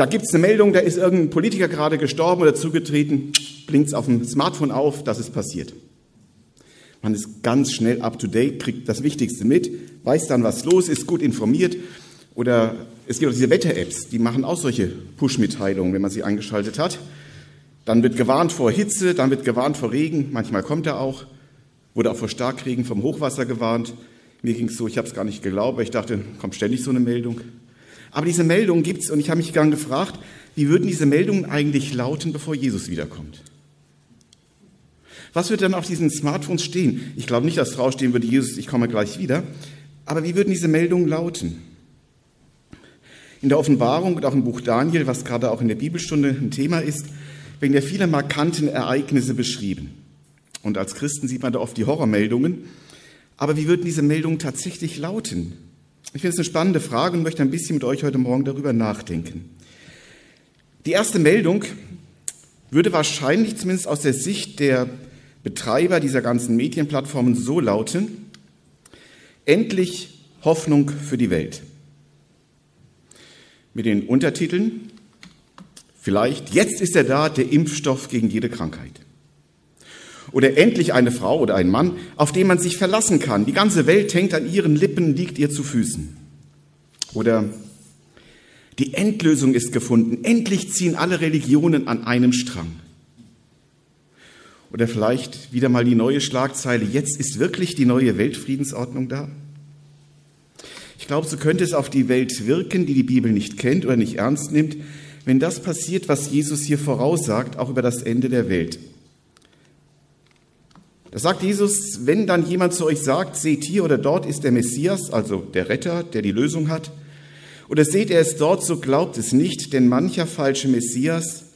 Da gibt es eine Meldung, da ist irgendein Politiker gerade gestorben oder zugetreten, blinkt es auf dem Smartphone auf, dass es passiert. Man ist ganz schnell up to date, kriegt das Wichtigste mit, weiß dann, was los ist, gut informiert. Oder es gibt auch diese Wetter-Apps, die machen auch solche Push-Mitteilungen, wenn man sie eingeschaltet hat. Dann wird gewarnt vor Hitze, dann wird gewarnt vor Regen, manchmal kommt er auch. Wurde auch vor Starkregen vom Hochwasser gewarnt. Mir ging es so, ich habe es gar nicht geglaubt, weil ich dachte, kommt ständig so eine Meldung. Aber diese Meldungen gibt es und ich habe mich gern gefragt, wie würden diese Meldungen eigentlich lauten, bevor Jesus wiederkommt? Was wird dann auf diesen Smartphones stehen? Ich glaube nicht, dass draufstehen würde, Jesus, ich komme gleich wieder. Aber wie würden diese Meldungen lauten? In der Offenbarung und auch im Buch Daniel, was gerade auch in der Bibelstunde ein Thema ist, werden ja viele markanten Ereignisse beschrieben. Und als Christen sieht man da oft die Horrormeldungen. Aber wie würden diese Meldungen tatsächlich lauten? Ich finde es eine spannende Frage und möchte ein bisschen mit euch heute Morgen darüber nachdenken. Die erste Meldung würde wahrscheinlich zumindest aus der Sicht der Betreiber dieser ganzen Medienplattformen so lauten, endlich Hoffnung für die Welt. Mit den Untertiteln, vielleicht, jetzt ist er da, der Impfstoff gegen jede Krankheit. Oder endlich eine Frau oder ein Mann, auf den man sich verlassen kann. Die ganze Welt hängt an ihren Lippen, liegt ihr zu Füßen. Oder die Endlösung ist gefunden. Endlich ziehen alle Religionen an einem Strang. Oder vielleicht wieder mal die neue Schlagzeile, jetzt ist wirklich die neue Weltfriedensordnung da? Ich glaube, so könnte es auf die Welt wirken, die die Bibel nicht kennt oder nicht ernst nimmt, wenn das passiert, was Jesus hier voraussagt, auch über das Ende der Welt. Da sagt Jesus, wenn dann jemand zu euch sagt, seht hier oder dort ist der Messias, also der Retter, der die Lösung hat, oder seht er es dort, so glaubt es nicht, denn mancher falsche Messias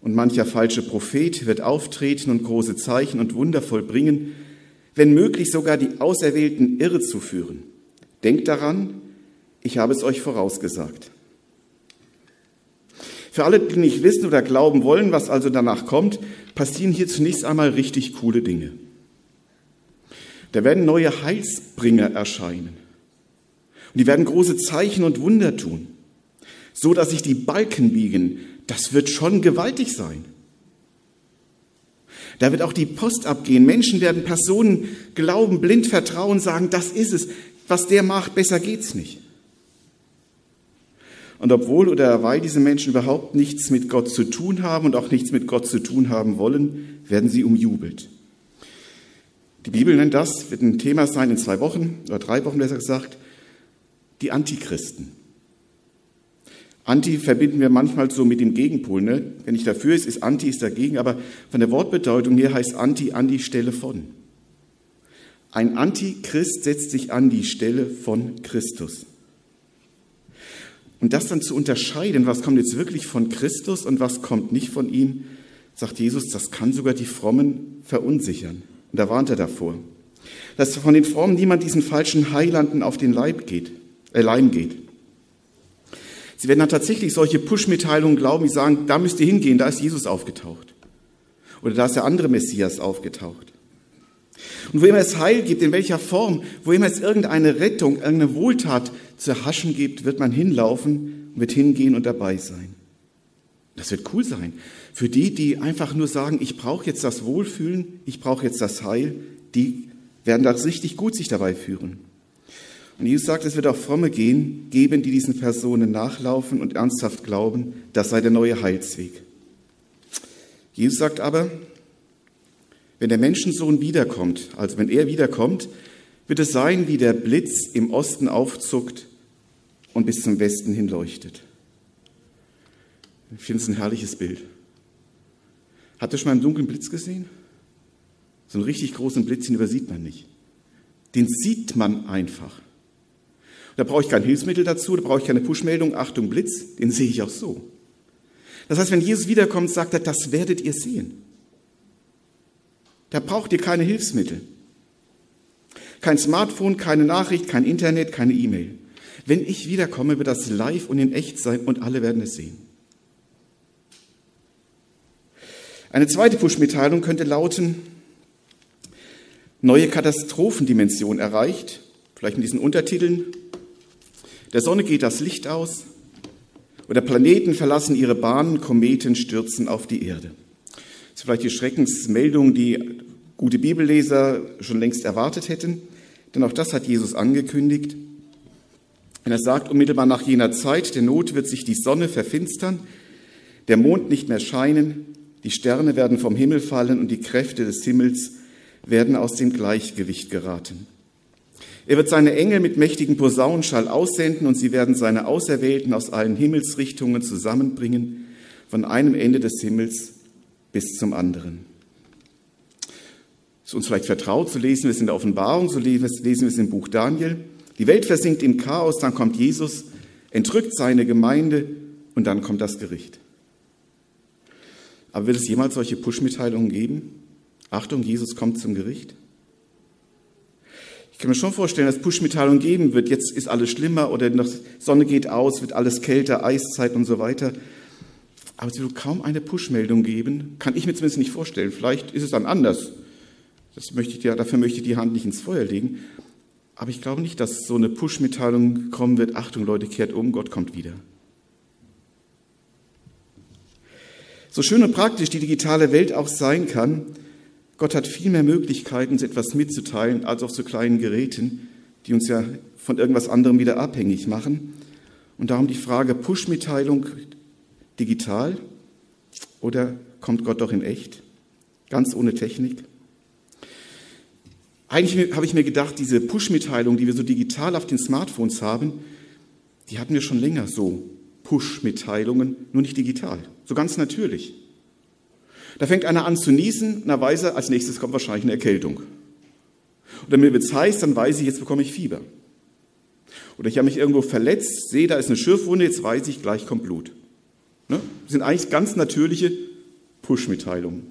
und mancher falsche Prophet wird auftreten und große Zeichen und Wunder vollbringen, wenn möglich sogar die Auserwählten irre zu führen. Denkt daran, ich habe es euch vorausgesagt. Für alle, die nicht wissen oder glauben wollen, was also danach kommt, passieren hier zunächst einmal richtig coole Dinge. Da werden neue Heilsbringer erscheinen. Und die werden große Zeichen und Wunder tun, so dass sich die Balken biegen, das wird schon gewaltig sein. Da wird auch die Post abgehen. Menschen werden Personen glauben, blind vertrauen, sagen, das ist es. Was der macht, besser geht's nicht. Und obwohl oder weil diese Menschen überhaupt nichts mit Gott zu tun haben und auch nichts mit Gott zu tun haben wollen, werden sie umjubelt. Die Bibel nennt das, wird ein Thema sein in zwei Wochen oder drei Wochen besser gesagt, die Antichristen. Anti verbinden wir manchmal so mit dem Gegenpol. Ne? Wenn ich dafür ist, ist Anti, ist dagegen. Aber von der Wortbedeutung her heißt Anti an die Stelle von. Ein Antichrist setzt sich an die Stelle von Christus. Und das dann zu unterscheiden, was kommt jetzt wirklich von Christus und was kommt nicht von ihm, sagt Jesus, das kann sogar die Frommen verunsichern. Und da warnt er davor, dass von den Frommen niemand diesen falschen Heilanden auf den Leib geht, äh, Leim geht. Sie werden dann tatsächlich solche Push-Mitteilungen glauben, die sagen, da müsst ihr hingehen, da ist Jesus aufgetaucht. Oder da ist der andere Messias aufgetaucht. Und wo immer es Heil gibt, in welcher Form, wo immer es irgendeine Rettung, irgendeine Wohltat zu erhaschen gibt, wird man hinlaufen, wird hingehen und dabei sein. Das wird cool sein. Für die, die einfach nur sagen, ich brauche jetzt das Wohlfühlen, ich brauche jetzt das Heil, die werden das richtig gut sich dabei führen. Und Jesus sagt, es wird auch Fromme gehen, geben, die diesen Personen nachlaufen und ernsthaft glauben, das sei der neue Heilsweg. Jesus sagt aber, wenn der Menschensohn wiederkommt, also wenn er wiederkommt, wird es sein, wie der Blitz im Osten aufzuckt und bis zum Westen hin leuchtet. Ich finde es ein herrliches Bild. Habt ihr schon mal einen dunklen Blitz gesehen? So einen richtig großen Blitz, den übersieht man nicht. Den sieht man einfach. Da brauche ich kein Hilfsmittel dazu, da brauche ich keine Push-Meldung, Achtung, Blitz, den sehe ich auch so. Das heißt, wenn Jesus wiederkommt, sagt er, das werdet ihr sehen. Da braucht ihr keine Hilfsmittel. Kein Smartphone, keine Nachricht, kein Internet, keine E-Mail. Wenn ich wiederkomme, wird das live und in echt sein und alle werden es sehen. Eine zweite Push-Mitteilung könnte lauten, neue Katastrophendimension erreicht, vielleicht in diesen Untertiteln, der Sonne geht das Licht aus Oder Planeten verlassen ihre Bahnen, Kometen stürzen auf die Erde. Das ist vielleicht die Schreckensmeldung, die gute Bibelleser schon längst erwartet hätten, denn auch das hat Jesus angekündigt. Wenn er sagt, unmittelbar nach jener Zeit der Not wird sich die Sonne verfinstern, der Mond nicht mehr scheinen, die Sterne werden vom Himmel fallen und die Kräfte des Himmels werden aus dem Gleichgewicht geraten. Er wird seine Engel mit mächtigem Posaunenschall aussenden und sie werden seine Auserwählten aus allen Himmelsrichtungen zusammenbringen, von einem Ende des Himmels bis zum anderen. Ist uns vielleicht vertraut, zu lesen wir es in der Offenbarung, so lesen wir es im Buch Daniel. Die Welt versinkt im Chaos, dann kommt Jesus, entrückt seine Gemeinde und dann kommt das Gericht. Aber wird es jemals solche Push-Mitteilungen geben? Achtung, Jesus kommt zum Gericht? Ich kann mir schon vorstellen, dass Push-Mitteilungen geben wird. Jetzt ist alles schlimmer oder die Sonne geht aus, wird alles kälter, Eiszeit und so weiter. Aber es wird kaum eine Push-Meldung geben. Kann ich mir zumindest nicht vorstellen. Vielleicht ist es dann anders. Das möchte ich ja, dafür möchte ich die Hand nicht ins Feuer legen. Aber ich glaube nicht, dass so eine Push-Mitteilung kommen wird. Achtung, Leute, kehrt um, Gott kommt wieder. So schön und praktisch die digitale Welt auch sein kann, Gott hat viel mehr Möglichkeiten, uns etwas mitzuteilen, als auf so kleinen Geräten, die uns ja von irgendwas anderem wieder abhängig machen. Und darum die Frage, Push-Mitteilung digital oder kommt Gott doch in echt, ganz ohne Technik? Eigentlich habe ich mir gedacht, diese Push-Mitteilung, die wir so digital auf den Smartphones haben, die hatten wir schon länger so. Push-Mitteilungen, nur nicht digital, so ganz natürlich. Da fängt einer an zu niesen, weiß er, als nächstes kommt wahrscheinlich eine Erkältung. Oder wenn es heißt, dann weiß ich, jetzt bekomme ich Fieber. Oder ich habe mich irgendwo verletzt, sehe, da ist eine Schürfwunde, jetzt weiß ich, gleich kommt Blut. Ne? Das sind eigentlich ganz natürliche Push-Mitteilungen,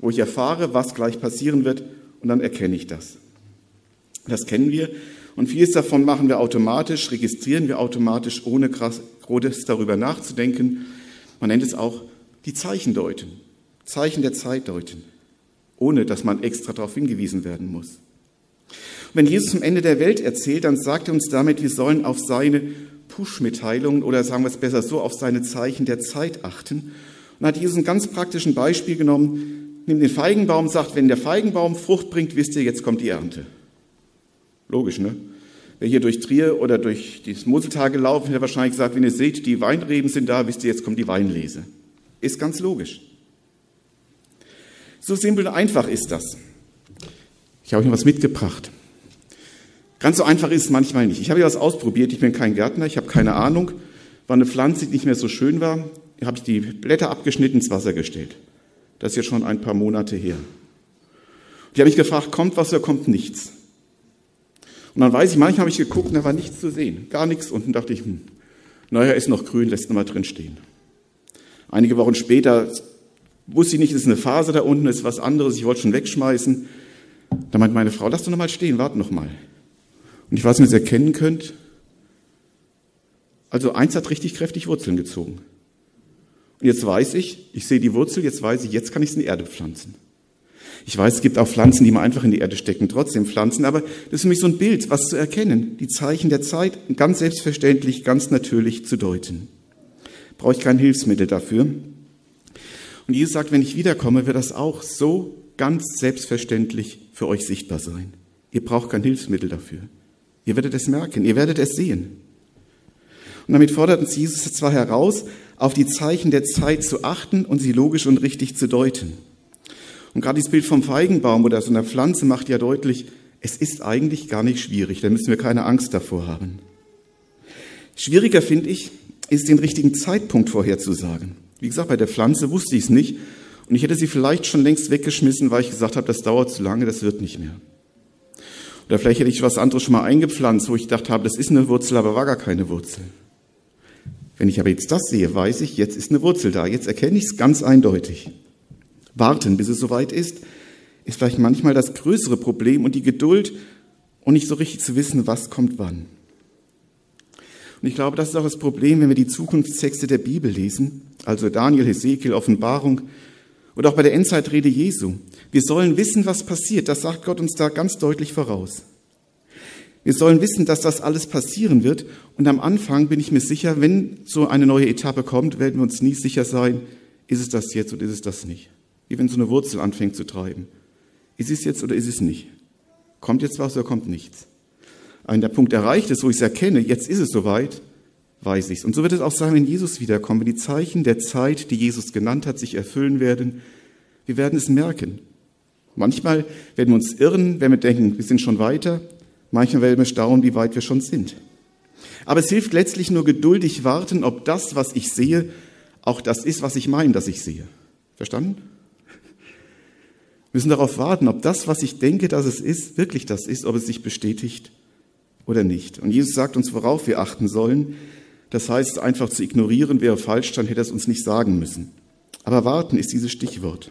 wo ich erfahre, was gleich passieren wird und dann erkenne ich das. Das kennen wir und vieles davon machen wir automatisch, registrieren wir automatisch, ohne groß darüber nachzudenken. Man nennt es auch die Zeichen deuten, Zeichen der Zeit deuten, ohne dass man extra darauf hingewiesen werden muss. Und wenn Jesus zum Ende der Welt erzählt, dann sagt er uns damit, wir sollen auf seine Push-Mitteilungen oder sagen wir es besser so, auf seine Zeichen der Zeit achten. Und hat Jesus ein ganz praktischen Beispiel genommen, nimmt den Feigenbaum, sagt, wenn der Feigenbaum Frucht bringt, wisst ihr, jetzt kommt die Ernte. Logisch, ne? Wer hier durch Trier oder durch die Moseltal gelaufen hat, wahrscheinlich gesagt, wenn ihr seht, die Weinreben sind da, wisst ihr, jetzt kommt die Weinlese. Ist ganz logisch. So simpel und einfach ist das. Ich habe euch was mitgebracht. Ganz so einfach ist es manchmal nicht. Ich habe ja was ausprobiert. Ich bin kein Gärtner, ich habe keine Ahnung. War eine Pflanze, die nicht mehr so schön war, habe ich die Blätter abgeschnitten, ins Wasser gestellt. Das ist ja schon ein paar Monate her. Die habe ich gefragt, kommt was oder kommt nichts? Und dann weiß ich, manchmal habe ich geguckt und da war nichts zu sehen. Gar nichts. Und dann dachte ich, hm, naja, ist noch grün, lässt noch mal drin stehen. Einige Wochen später wusste ich nicht, es ist eine Phase da unten, ist was anderes, ich wollte schon wegschmeißen. Da meint meine Frau, lass doch noch mal stehen, warte noch mal. Und ich weiß nicht, ob ihr es erkennen könnt. Also eins hat richtig kräftig Wurzeln gezogen. Und jetzt weiß ich, ich sehe die Wurzel, jetzt weiß ich, jetzt kann ich es in die Erde pflanzen. Ich weiß, es gibt auch Pflanzen, die man einfach in die Erde stecken, trotzdem Pflanzen, aber das ist für mich so ein Bild, was zu erkennen, die Zeichen der Zeit ganz selbstverständlich, ganz natürlich zu deuten brauche ich kein Hilfsmittel dafür. Und Jesus sagt, wenn ich wiederkomme, wird das auch so ganz selbstverständlich für euch sichtbar sein. Ihr braucht kein Hilfsmittel dafür. Ihr werdet es merken, ihr werdet es sehen. Und damit fordert uns Jesus zwar heraus, auf die Zeichen der Zeit zu achten und sie logisch und richtig zu deuten. Und gerade dieses Bild vom Feigenbaum oder so einer Pflanze macht ja deutlich, es ist eigentlich gar nicht schwierig, da müssen wir keine Angst davor haben. Schwieriger finde ich, ist, den richtigen Zeitpunkt vorherzusagen. Wie gesagt, bei der Pflanze wusste ich es nicht und ich hätte sie vielleicht schon längst weggeschmissen, weil ich gesagt habe, das dauert zu lange, das wird nicht mehr. Oder vielleicht hätte ich was anderes schon mal eingepflanzt, wo ich gedacht habe, das ist eine Wurzel, aber war gar keine Wurzel. Wenn ich aber jetzt das sehe, weiß ich, jetzt ist eine Wurzel da. Jetzt erkenne ich es ganz eindeutig. Warten, bis es soweit ist, ist vielleicht manchmal das größere Problem und die Geduld und nicht so richtig zu wissen, was kommt wann. Und ich glaube, das ist auch das Problem, wenn wir die Zukunftstexte der Bibel lesen, also Daniel, Hesekiel, Offenbarung oder auch bei der Endzeitrede Jesu. Wir sollen wissen, was passiert. Das sagt Gott uns da ganz deutlich voraus. Wir sollen wissen, dass das alles passieren wird. Und am Anfang bin ich mir sicher, wenn so eine neue Etappe kommt, werden wir uns nie sicher sein, ist es das jetzt oder ist es das nicht. Wie wenn so eine Wurzel anfängt zu treiben. Ist es jetzt oder ist es nicht? Kommt jetzt was oder kommt nichts? Wenn der Punkt erreicht ist, wo ich es erkenne, jetzt ist es soweit, weiß ich es. Und so wird es auch sein, wenn Jesus wiederkommt, wenn die Zeichen der Zeit, die Jesus genannt hat, sich erfüllen werden. Wir werden es merken. Manchmal werden wir uns irren, wenn wir denken, wir sind schon weiter. Manchmal werden wir staunen, wie weit wir schon sind. Aber es hilft letztlich nur geduldig warten, ob das, was ich sehe, auch das ist, was ich meine, dass ich sehe. Verstanden? Wir müssen darauf warten, ob das, was ich denke, dass es ist, wirklich das ist, ob es sich bestätigt oder nicht. Und Jesus sagt uns, worauf wir achten sollen. Das heißt, einfach zu ignorieren wäre falsch, dann hätte er es uns nicht sagen müssen. Aber warten ist dieses Stichwort.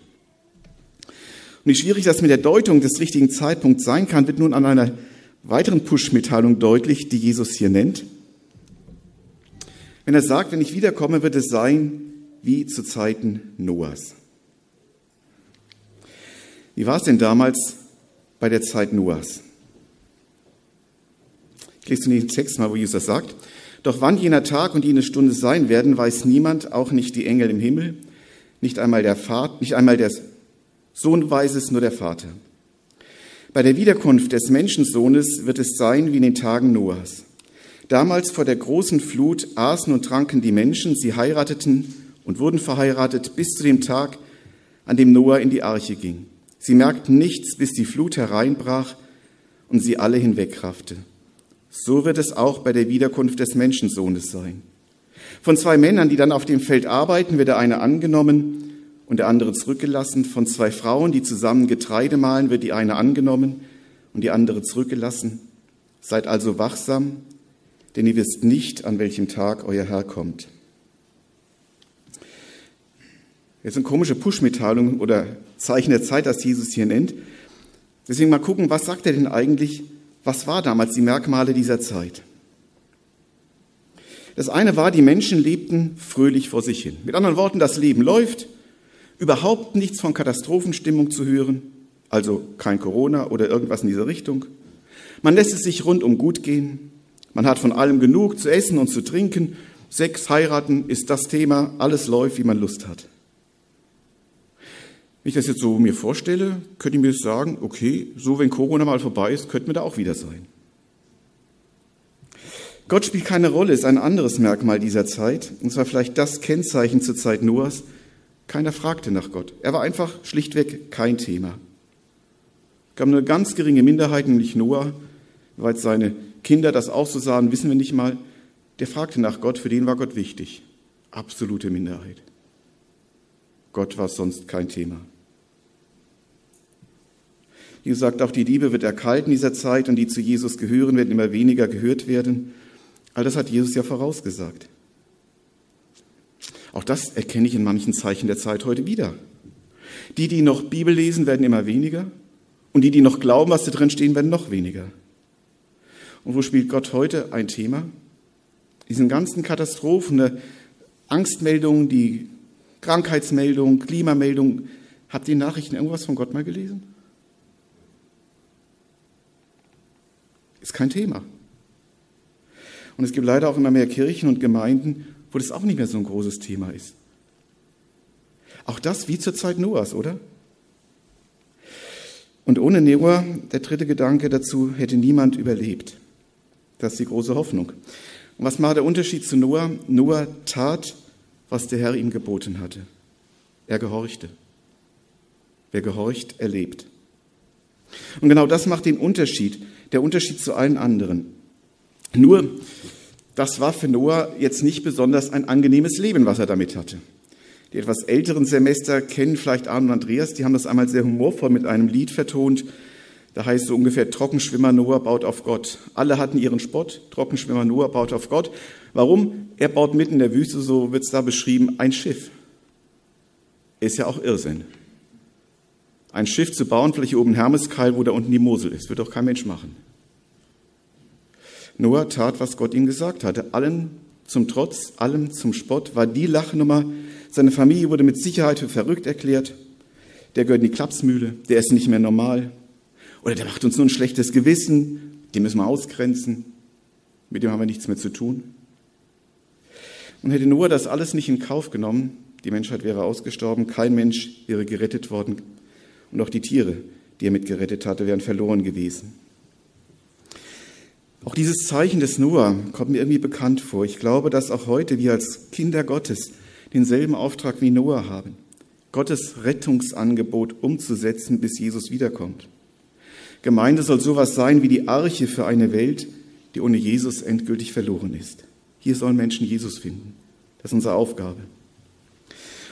Und wie schwierig das mit der Deutung des richtigen Zeitpunkts sein kann, wird nun an einer weiteren Push-Mitteilung deutlich, die Jesus hier nennt. Wenn er sagt, wenn ich wiederkomme, wird es sein wie zu Zeiten Noahs. Wie war es denn damals bei der Zeit Noahs? Ich lese den Text mal, wo Jesus sagt. Doch wann jener Tag und jene Stunde sein werden, weiß niemand, auch nicht die Engel im Himmel, nicht einmal der Vater, nicht einmal der Sohn weiß es, nur der Vater. Bei der Wiederkunft des Menschensohnes wird es sein wie in den Tagen Noahs. Damals vor der großen Flut aßen und tranken die Menschen, sie heirateten und wurden verheiratet bis zu dem Tag, an dem Noah in die Arche ging. Sie merkten nichts, bis die Flut hereinbrach und sie alle hinwegraffte. So wird es auch bei der Wiederkunft des Menschensohnes sein. Von zwei Männern, die dann auf dem Feld arbeiten, wird der eine angenommen und der andere zurückgelassen. Von zwei Frauen, die zusammen Getreide mahlen, wird die eine angenommen und die andere zurückgelassen. Seid also wachsam, denn ihr wisst nicht, an welchem Tag euer Herr kommt. Jetzt eine komische Push-Mitteilung oder Zeichen der Zeit, das Jesus hier nennt. Deswegen mal gucken, was sagt er denn eigentlich? Was war damals die Merkmale dieser Zeit? Das eine war, die Menschen lebten fröhlich vor sich hin. Mit anderen Worten, das Leben läuft, überhaupt nichts von Katastrophenstimmung zu hören, also kein Corona oder irgendwas in dieser Richtung. Man lässt es sich rundum gut gehen. Man hat von allem genug zu essen und zu trinken. Sex, heiraten ist das Thema. Alles läuft, wie man Lust hat. Wenn ich das jetzt so mir vorstelle, könnte ich mir sagen, okay, so wenn Corona mal vorbei ist, könnten wir da auch wieder sein. Gott spielt keine Rolle, ist ein anderes Merkmal dieser Zeit. Und zwar vielleicht das Kennzeichen zur Zeit Noahs, keiner fragte nach Gott. Er war einfach schlichtweg kein Thema. Es gab eine ganz geringe Minderheit, nämlich Noah, weil seine Kinder das auch so sahen, wissen wir nicht mal. Der fragte nach Gott, für den war Gott wichtig. Absolute Minderheit. Gott war sonst kein Thema. Jesus sagt, auch die Liebe wird erkalten in dieser Zeit und die zu Jesus gehören, werden immer weniger gehört werden. All das hat Jesus ja vorausgesagt. Auch das erkenne ich in manchen Zeichen der Zeit heute wieder. Die, die noch Bibel lesen, werden immer weniger. Und die, die noch glauben, was da drin stehen, werden noch weniger. Und wo spielt Gott heute ein Thema? Diesen ganzen Katastrophen, ne, Angstmeldungen, die Krankheitsmeldungen, Klimameldungen. Habt ihr Nachrichten irgendwas von Gott mal gelesen? Ist kein Thema. Und es gibt leider auch immer mehr Kirchen und Gemeinden, wo das auch nicht mehr so ein großes Thema ist. Auch das wie zur Zeit Noahs, oder? Und ohne Noah, der dritte Gedanke dazu, hätte niemand überlebt. Das ist die große Hoffnung. Und was war der Unterschied zu Noah? Noah tat, was der Herr ihm geboten hatte. Er gehorchte. Wer gehorcht, erlebt. Und genau das macht den Unterschied, der Unterschied zu allen anderen. Nur, das war für Noah jetzt nicht besonders ein angenehmes Leben, was er damit hatte. Die etwas älteren Semester kennen vielleicht Arne und Andreas, die haben das einmal sehr humorvoll mit einem Lied vertont. Da heißt so ungefähr, Trockenschwimmer Noah baut auf Gott. Alle hatten ihren Spott, Trockenschwimmer Noah baut auf Gott. Warum? Er baut mitten in der Wüste, so wird es da beschrieben, ein Schiff. Ist ja auch Irrsinn. Ein Schiff zu bauen, vielleicht oben Hermeskeil, wo da unten die Mosel ist, wird doch kein Mensch machen. Noah tat, was Gott ihm gesagt hatte. Allen zum Trotz, allem zum Spott war die Lachnummer. Seine Familie wurde mit Sicherheit für verrückt erklärt. Der gehört in die Klapsmühle, der ist nicht mehr normal. Oder der macht uns nur ein schlechtes Gewissen. den müssen wir ausgrenzen, mit dem haben wir nichts mehr zu tun. Und hätte Noah das alles nicht in Kauf genommen, die Menschheit wäre ausgestorben, kein Mensch wäre gerettet worden und auch die Tiere, die er mit gerettet hatte, wären verloren gewesen. Auch dieses Zeichen des Noah kommt mir irgendwie bekannt vor. Ich glaube, dass auch heute wir als Kinder Gottes denselben Auftrag wie Noah haben, Gottes Rettungsangebot umzusetzen, bis Jesus wiederkommt. Gemeinde soll sowas sein wie die Arche für eine Welt, die ohne Jesus endgültig verloren ist. Hier sollen Menschen Jesus finden. Das ist unsere Aufgabe.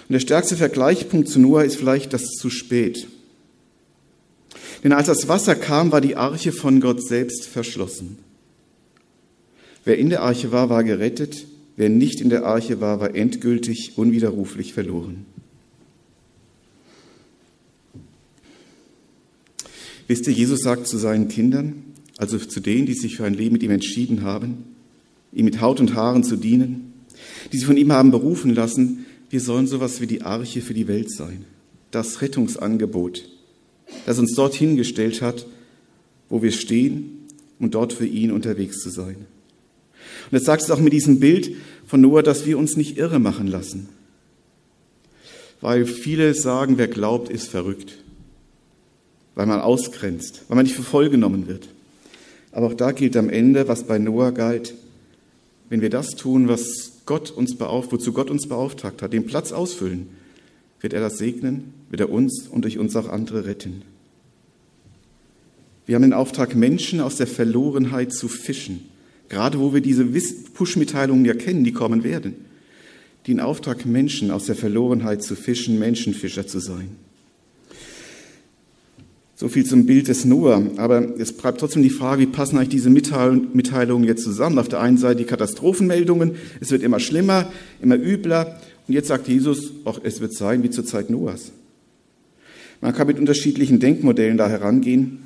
Und der stärkste Vergleichspunkt zu Noah ist vielleicht das zu spät. Denn als das Wasser kam, war die Arche von Gott selbst verschlossen. Wer in der Arche war, war gerettet. Wer nicht in der Arche war, war endgültig, unwiderruflich verloren. Wisst ihr, Jesus sagt zu seinen Kindern, also zu denen, die sich für ein Leben mit ihm entschieden haben, ihm mit Haut und Haaren zu dienen, die sich von ihm haben berufen lassen, wir sollen sowas wie die Arche für die Welt sein. Das Rettungsangebot, das uns dorthin gestellt hat, wo wir stehen, um dort für ihn unterwegs zu sein. Und jetzt sagt es auch mit diesem Bild von Noah, dass wir uns nicht irre machen lassen. Weil viele sagen, wer glaubt, ist verrückt. Weil man ausgrenzt, weil man nicht für voll genommen wird. Aber auch da gilt am Ende, was bei Noah galt, wenn wir das tun, was Gott uns beauftragt, wozu Gott uns beauftragt hat, den Platz ausfüllen, wird er das segnen, wird er uns und durch uns auch andere retten. Wir haben den Auftrag, Menschen aus der Verlorenheit zu fischen. Gerade wo wir diese Push-Mitteilungen ja kennen, die kommen werden. Den Auftrag, Menschen aus der Verlorenheit zu fischen, Menschenfischer zu sein. So viel zum Bild des Noah. Aber es bleibt trotzdem die Frage, wie passen eigentlich diese Mitteilungen jetzt zusammen? Auf der einen Seite die Katastrophenmeldungen, es wird immer schlimmer, immer übler. Und jetzt sagt Jesus, auch es wird sein wie zur Zeit Noahs. Man kann mit unterschiedlichen Denkmodellen da herangehen.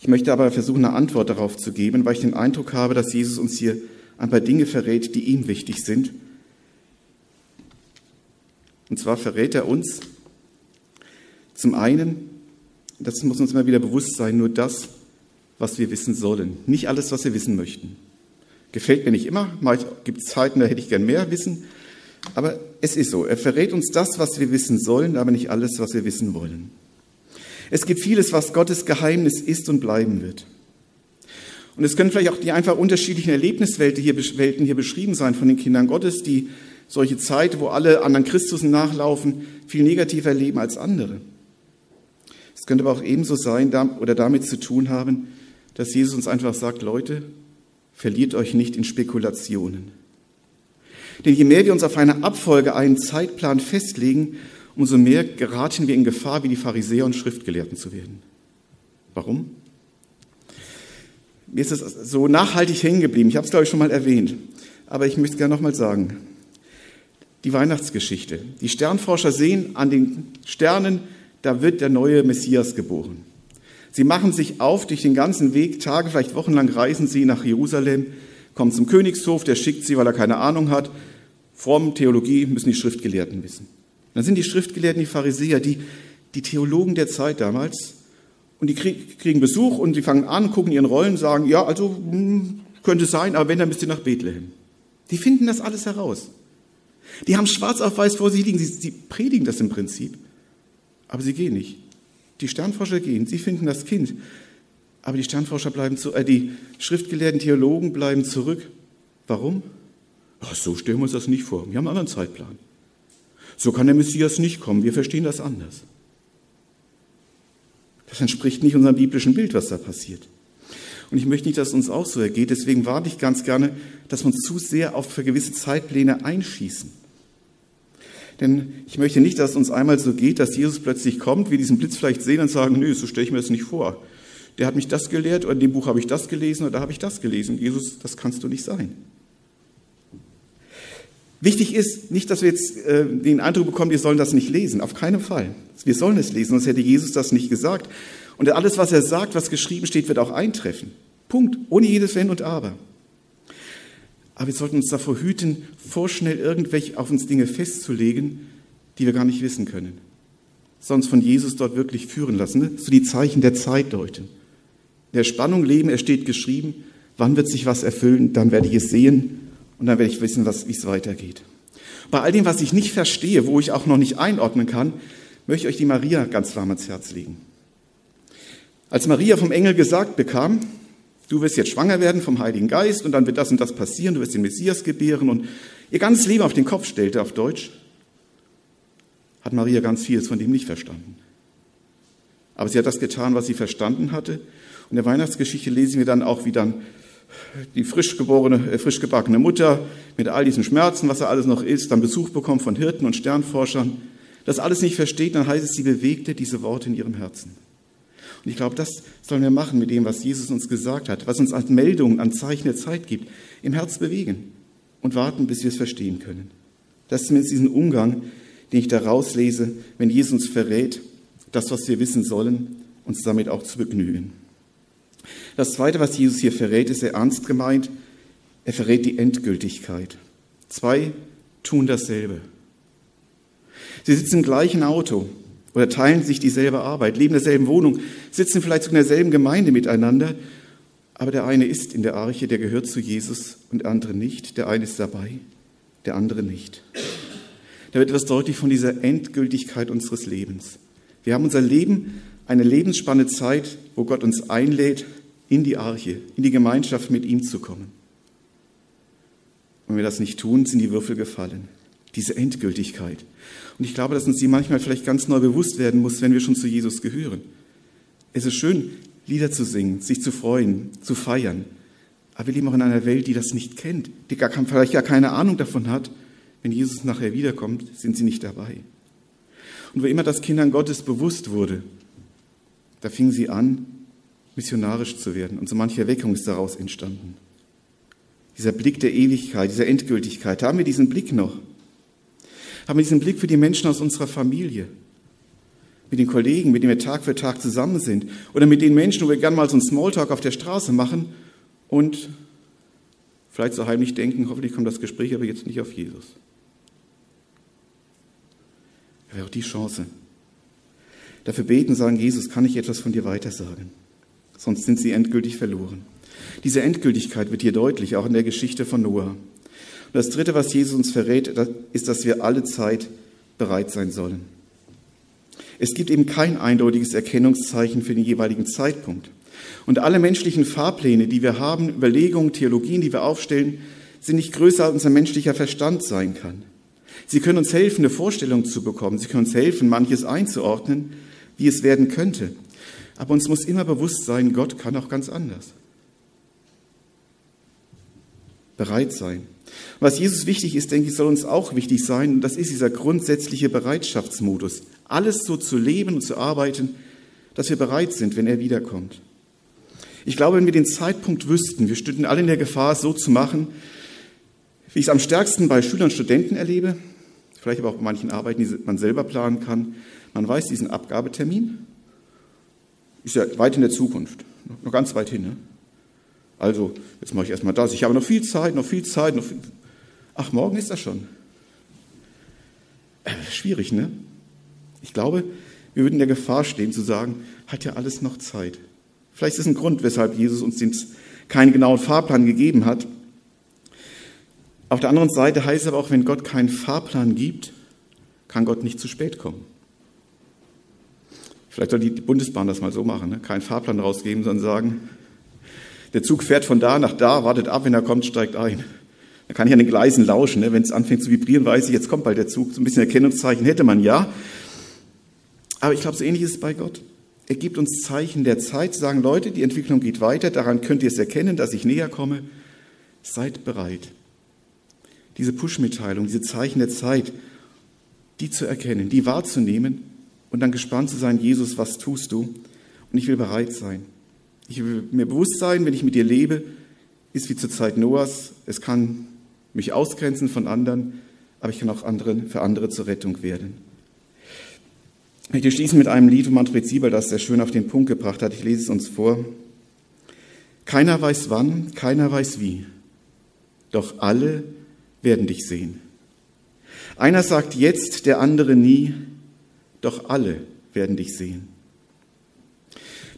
Ich möchte aber versuchen, eine Antwort darauf zu geben, weil ich den Eindruck habe, dass Jesus uns hier ein paar Dinge verrät, die ihm wichtig sind. Und zwar verrät er uns zum einen, das muss uns immer wieder bewusst sein, nur das, was wir wissen sollen. Nicht alles, was wir wissen möchten. Gefällt mir nicht immer. Es gibt Zeiten, da hätte ich gern mehr Wissen. Aber es ist so. Er verrät uns das, was wir wissen sollen, aber nicht alles, was wir wissen wollen. Es gibt vieles, was Gottes Geheimnis ist und bleiben wird. Und es können vielleicht auch die einfach unterschiedlichen Erlebniswelten hier, Welten hier beschrieben sein von den Kindern Gottes, die solche Zeit, wo alle anderen Christus nachlaufen, viel negativer erleben als andere. Es könnte aber auch ebenso sein oder damit zu tun haben, dass Jesus uns einfach sagt, Leute, verliert euch nicht in Spekulationen. Denn je mehr wir uns auf eine Abfolge, einen Zeitplan festlegen, umso mehr geraten wir in Gefahr, wie die Pharisäer und Schriftgelehrten zu werden. Warum? Mir ist es so nachhaltig hängen geblieben. Ich habe es, glaube ich, schon mal erwähnt. Aber ich möchte es gerne nochmal sagen. Die Weihnachtsgeschichte. Die Sternforscher sehen an den Sternen da wird der neue Messias geboren. Sie machen sich auf durch den ganzen Weg, Tage, vielleicht wochenlang reisen sie nach Jerusalem, kommen zum Königshof, der schickt sie, weil er keine Ahnung hat. Fromm, Theologie müssen die Schriftgelehrten wissen. Dann sind die Schriftgelehrten die Pharisäer, die, die Theologen der Zeit damals. Und die kriegen Besuch und die fangen an, gucken ihren Rollen, sagen, ja, also hm, könnte sein, aber wenn, dann müsst ihr nach Bethlehem. Die finden das alles heraus. Die haben schwarz auf weiß vor sich liegen. Sie, sie predigen das im Prinzip. Aber sie gehen nicht. Die Sternforscher gehen, sie finden das Kind. Aber die Sternforscher bleiben zu, äh, die schriftgelehrten Theologen bleiben zurück. Warum? Ach, so stellen wir uns das nicht vor. Wir haben einen anderen Zeitplan. So kann der Messias nicht kommen. Wir verstehen das anders. Das entspricht nicht unserem biblischen Bild, was da passiert. Und ich möchte nicht, dass es uns auch so ergeht. Deswegen warte ich ganz gerne, dass wir uns zu sehr auf gewisse Zeitpläne einschießen. Denn ich möchte nicht, dass es uns einmal so geht, dass Jesus plötzlich kommt, wir diesen Blitz vielleicht sehen und sagen, nö, so stelle ich mir das nicht vor. Der hat mich das gelehrt oder in dem Buch habe ich das gelesen oder da habe ich das gelesen. Jesus, das kannst du nicht sein. Wichtig ist nicht, dass wir jetzt äh, den Eindruck bekommen, wir sollen das nicht lesen. Auf keinen Fall. Wir sollen es lesen, sonst hätte Jesus das nicht gesagt. Und alles, was er sagt, was geschrieben steht, wird auch eintreffen. Punkt. Ohne jedes Wenn und Aber. Aber wir sollten uns davor hüten, vorschnell irgendwelche auf uns Dinge festzulegen, die wir gar nicht wissen können. Sonst von Jesus dort wirklich führen lassen, ne? so die Zeichen der Zeit deuten. In der Spannung leben, es steht geschrieben, wann wird sich was erfüllen, dann werde ich es sehen und dann werde ich wissen, wie es weitergeht. Bei all dem, was ich nicht verstehe, wo ich auch noch nicht einordnen kann, möchte ich euch die Maria ganz warm ans Herz legen. Als Maria vom Engel gesagt bekam, du wirst jetzt schwanger werden vom Heiligen Geist und dann wird das und das passieren, du wirst den Messias gebären und ihr ganzes Leben auf den Kopf stellte auf Deutsch, hat Maria ganz vieles von dem nicht verstanden. Aber sie hat das getan, was sie verstanden hatte. In der Weihnachtsgeschichte lesen wir dann auch, wie dann die frisch geborene, äh, frisch gebackene Mutter mit all diesen Schmerzen, was er alles noch ist, dann Besuch bekommt von Hirten und Sternforschern, das alles nicht versteht, dann heißt es, sie bewegte diese Worte in ihrem Herzen. Und ich glaube, das sollen wir machen mit dem, was Jesus uns gesagt hat, was uns als Meldung, an Zeichen der Zeit gibt, im Herz bewegen und warten, bis wir es verstehen können. Das ist zumindest diesen Umgang, den ich da rauslese, wenn Jesus uns verrät, das, was wir wissen sollen, uns damit auch zu begnügen. Das Zweite, was Jesus hier verrät, ist sehr ernst gemeint. Er verrät die Endgültigkeit. Zwei tun dasselbe. Sie sitzen im gleichen Auto oder teilen sich dieselbe Arbeit, leben in derselben Wohnung, sitzen vielleicht sogar in derselben Gemeinde miteinander, aber der eine ist in der Arche, der gehört zu Jesus und der andere nicht. Der eine ist dabei, der andere nicht. Da wird etwas deutlich von dieser Endgültigkeit unseres Lebens. Wir haben unser Leben, eine Lebensspanne Zeit, wo Gott uns einlädt, in die Arche, in die Gemeinschaft mit ihm zu kommen. Wenn wir das nicht tun, sind die Würfel gefallen. Diese Endgültigkeit. Und ich glaube, dass uns die manchmal vielleicht ganz neu bewusst werden muss, wenn wir schon zu Jesus gehören. Es ist schön, Lieder zu singen, sich zu freuen, zu feiern. Aber wir leben auch in einer Welt, die das nicht kennt, die gar, vielleicht gar keine Ahnung davon hat. Wenn Jesus nachher wiederkommt, sind sie nicht dabei. Und wo immer das Kindern Gottes bewusst wurde, da fingen sie an, missionarisch zu werden. Und so manche Erweckung ist daraus entstanden. Dieser Blick der Ewigkeit, dieser Endgültigkeit. Haben wir diesen Blick noch? Haben wir diesen Blick für die Menschen aus unserer Familie? Mit den Kollegen, mit denen wir Tag für Tag zusammen sind? Oder mit den Menschen, wo wir gern mal so einen Smalltalk auf der Straße machen und vielleicht so heimlich denken, hoffentlich kommt das Gespräch aber jetzt nicht auf Jesus. Das wäre auch die Chance. Dafür beten, sagen, Jesus, kann ich etwas von dir weitersagen? Sonst sind sie endgültig verloren. Diese Endgültigkeit wird hier deutlich, auch in der Geschichte von Noah. Und das Dritte, was Jesus uns verrät, ist, dass wir alle Zeit bereit sein sollen. Es gibt eben kein eindeutiges Erkennungszeichen für den jeweiligen Zeitpunkt. Und alle menschlichen Fahrpläne, die wir haben, Überlegungen, Theologien, die wir aufstellen, sind nicht größer, als unser menschlicher Verstand sein kann. Sie können uns helfen, eine Vorstellung zu bekommen. Sie können uns helfen, manches einzuordnen, wie es werden könnte. Aber uns muss immer bewusst sein, Gott kann auch ganz anders. Bereit sein. Was Jesus wichtig ist, denke ich, soll uns auch wichtig sein. Und das ist dieser grundsätzliche Bereitschaftsmodus. Alles so zu leben und zu arbeiten, dass wir bereit sind, wenn er wiederkommt. Ich glaube, wenn wir den Zeitpunkt wüssten, wir stünden alle in der Gefahr, so zu machen, wie ich es am stärksten bei Schülern und Studenten erlebe, vielleicht aber auch bei manchen Arbeiten, die man selber planen kann. Man weiß diesen Abgabetermin, ist ja weit in der Zukunft, noch ganz weit hin. Ne? Also, jetzt mache ich erstmal das. Ich habe noch viel Zeit, noch viel Zeit. Noch viel... Ach, morgen ist das schon. Äh, schwierig, ne? Ich glaube, wir würden der Gefahr stehen zu sagen, hat ja alles noch Zeit. Vielleicht ist ein Grund, weshalb Jesus uns keinen genauen Fahrplan gegeben hat. Auf der anderen Seite heißt es aber auch, wenn Gott keinen Fahrplan gibt, kann Gott nicht zu spät kommen. Vielleicht soll die Bundesbahn das mal so machen, ne? keinen Fahrplan rausgeben, sondern sagen, der Zug fährt von da nach da, wartet ab, wenn er kommt, steigt ein. Da kann ich an den Gleisen lauschen. Ne? Wenn es anfängt zu vibrieren, weiß ich, jetzt kommt bald der Zug. So ein bisschen Erkennungszeichen hätte man ja. Aber ich glaube, so ähnlich ist es bei Gott. Er gibt uns Zeichen der Zeit, zu sagen, Leute, die Entwicklung geht weiter, daran könnt ihr es erkennen, dass ich näher komme. Seid bereit. Diese Push-Mitteilung, diese Zeichen der Zeit, die zu erkennen, die wahrzunehmen und dann gespannt zu sein, Jesus, was tust du? Und ich will bereit sein. Ich will mir bewusst sein, wenn ich mit dir lebe, ist wie zur Zeit Noahs. Es kann mich ausgrenzen von anderen, aber ich kann auch anderen, für andere zur Rettung werden. Ich möchte schließen mit einem Lied von Manfred Sieber, das sehr schön auf den Punkt gebracht hat. Ich lese es uns vor. Keiner weiß wann, keiner weiß wie, doch alle werden dich sehen. Einer sagt jetzt, der andere nie, doch alle werden dich sehen.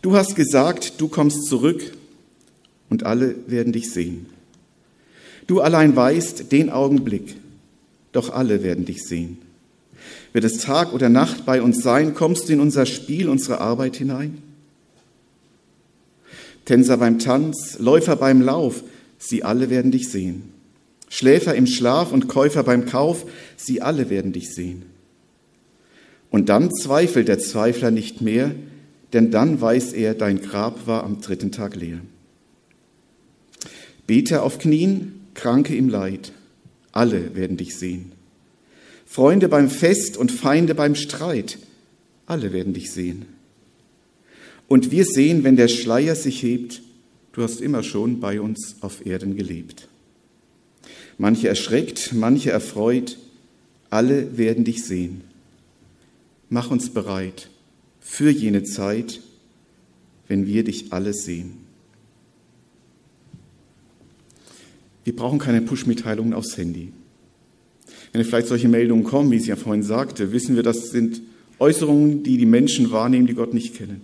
Du hast gesagt, du kommst zurück und alle werden dich sehen. Du allein weißt den Augenblick, doch alle werden dich sehen. Wird es Tag oder Nacht bei uns sein, kommst du in unser Spiel, unsere Arbeit hinein? Tänzer beim Tanz, Läufer beim Lauf, sie alle werden dich sehen. Schläfer im Schlaf und Käufer beim Kauf, sie alle werden dich sehen. Und dann zweifelt der Zweifler nicht mehr, denn dann weiß er, dein Grab war am dritten Tag leer. Beter auf Knien, Kranke im Leid, alle werden dich sehen. Freunde beim Fest und Feinde beim Streit, alle werden dich sehen. Und wir sehen, wenn der Schleier sich hebt, du hast immer schon bei uns auf Erden gelebt. Manche erschreckt, manche erfreut, alle werden dich sehen. Mach uns bereit für jene Zeit, wenn wir dich alle sehen. Wir brauchen keine Push-Mitteilungen aufs Handy. Wenn vielleicht solche Meldungen kommen, wie ich ja vorhin sagte, wissen wir, das sind Äußerungen, die die Menschen wahrnehmen, die Gott nicht kennen.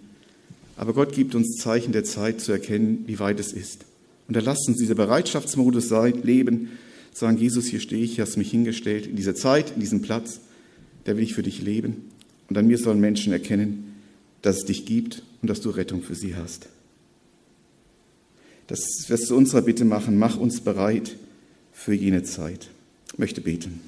Aber Gott gibt uns Zeichen der Zeit zu erkennen, wie weit es ist. Und er lasst uns dieser Bereitschaftsmodus leben, sagen, Jesus, hier stehe ich, hast mich hingestellt, in dieser Zeit, in diesem Platz, da will ich für dich leben. Und an mir sollen Menschen erkennen, dass es dich gibt und dass du Rettung für sie hast. Das wirst du unserer Bitte machen, mach uns bereit für jene Zeit. Ich möchte beten.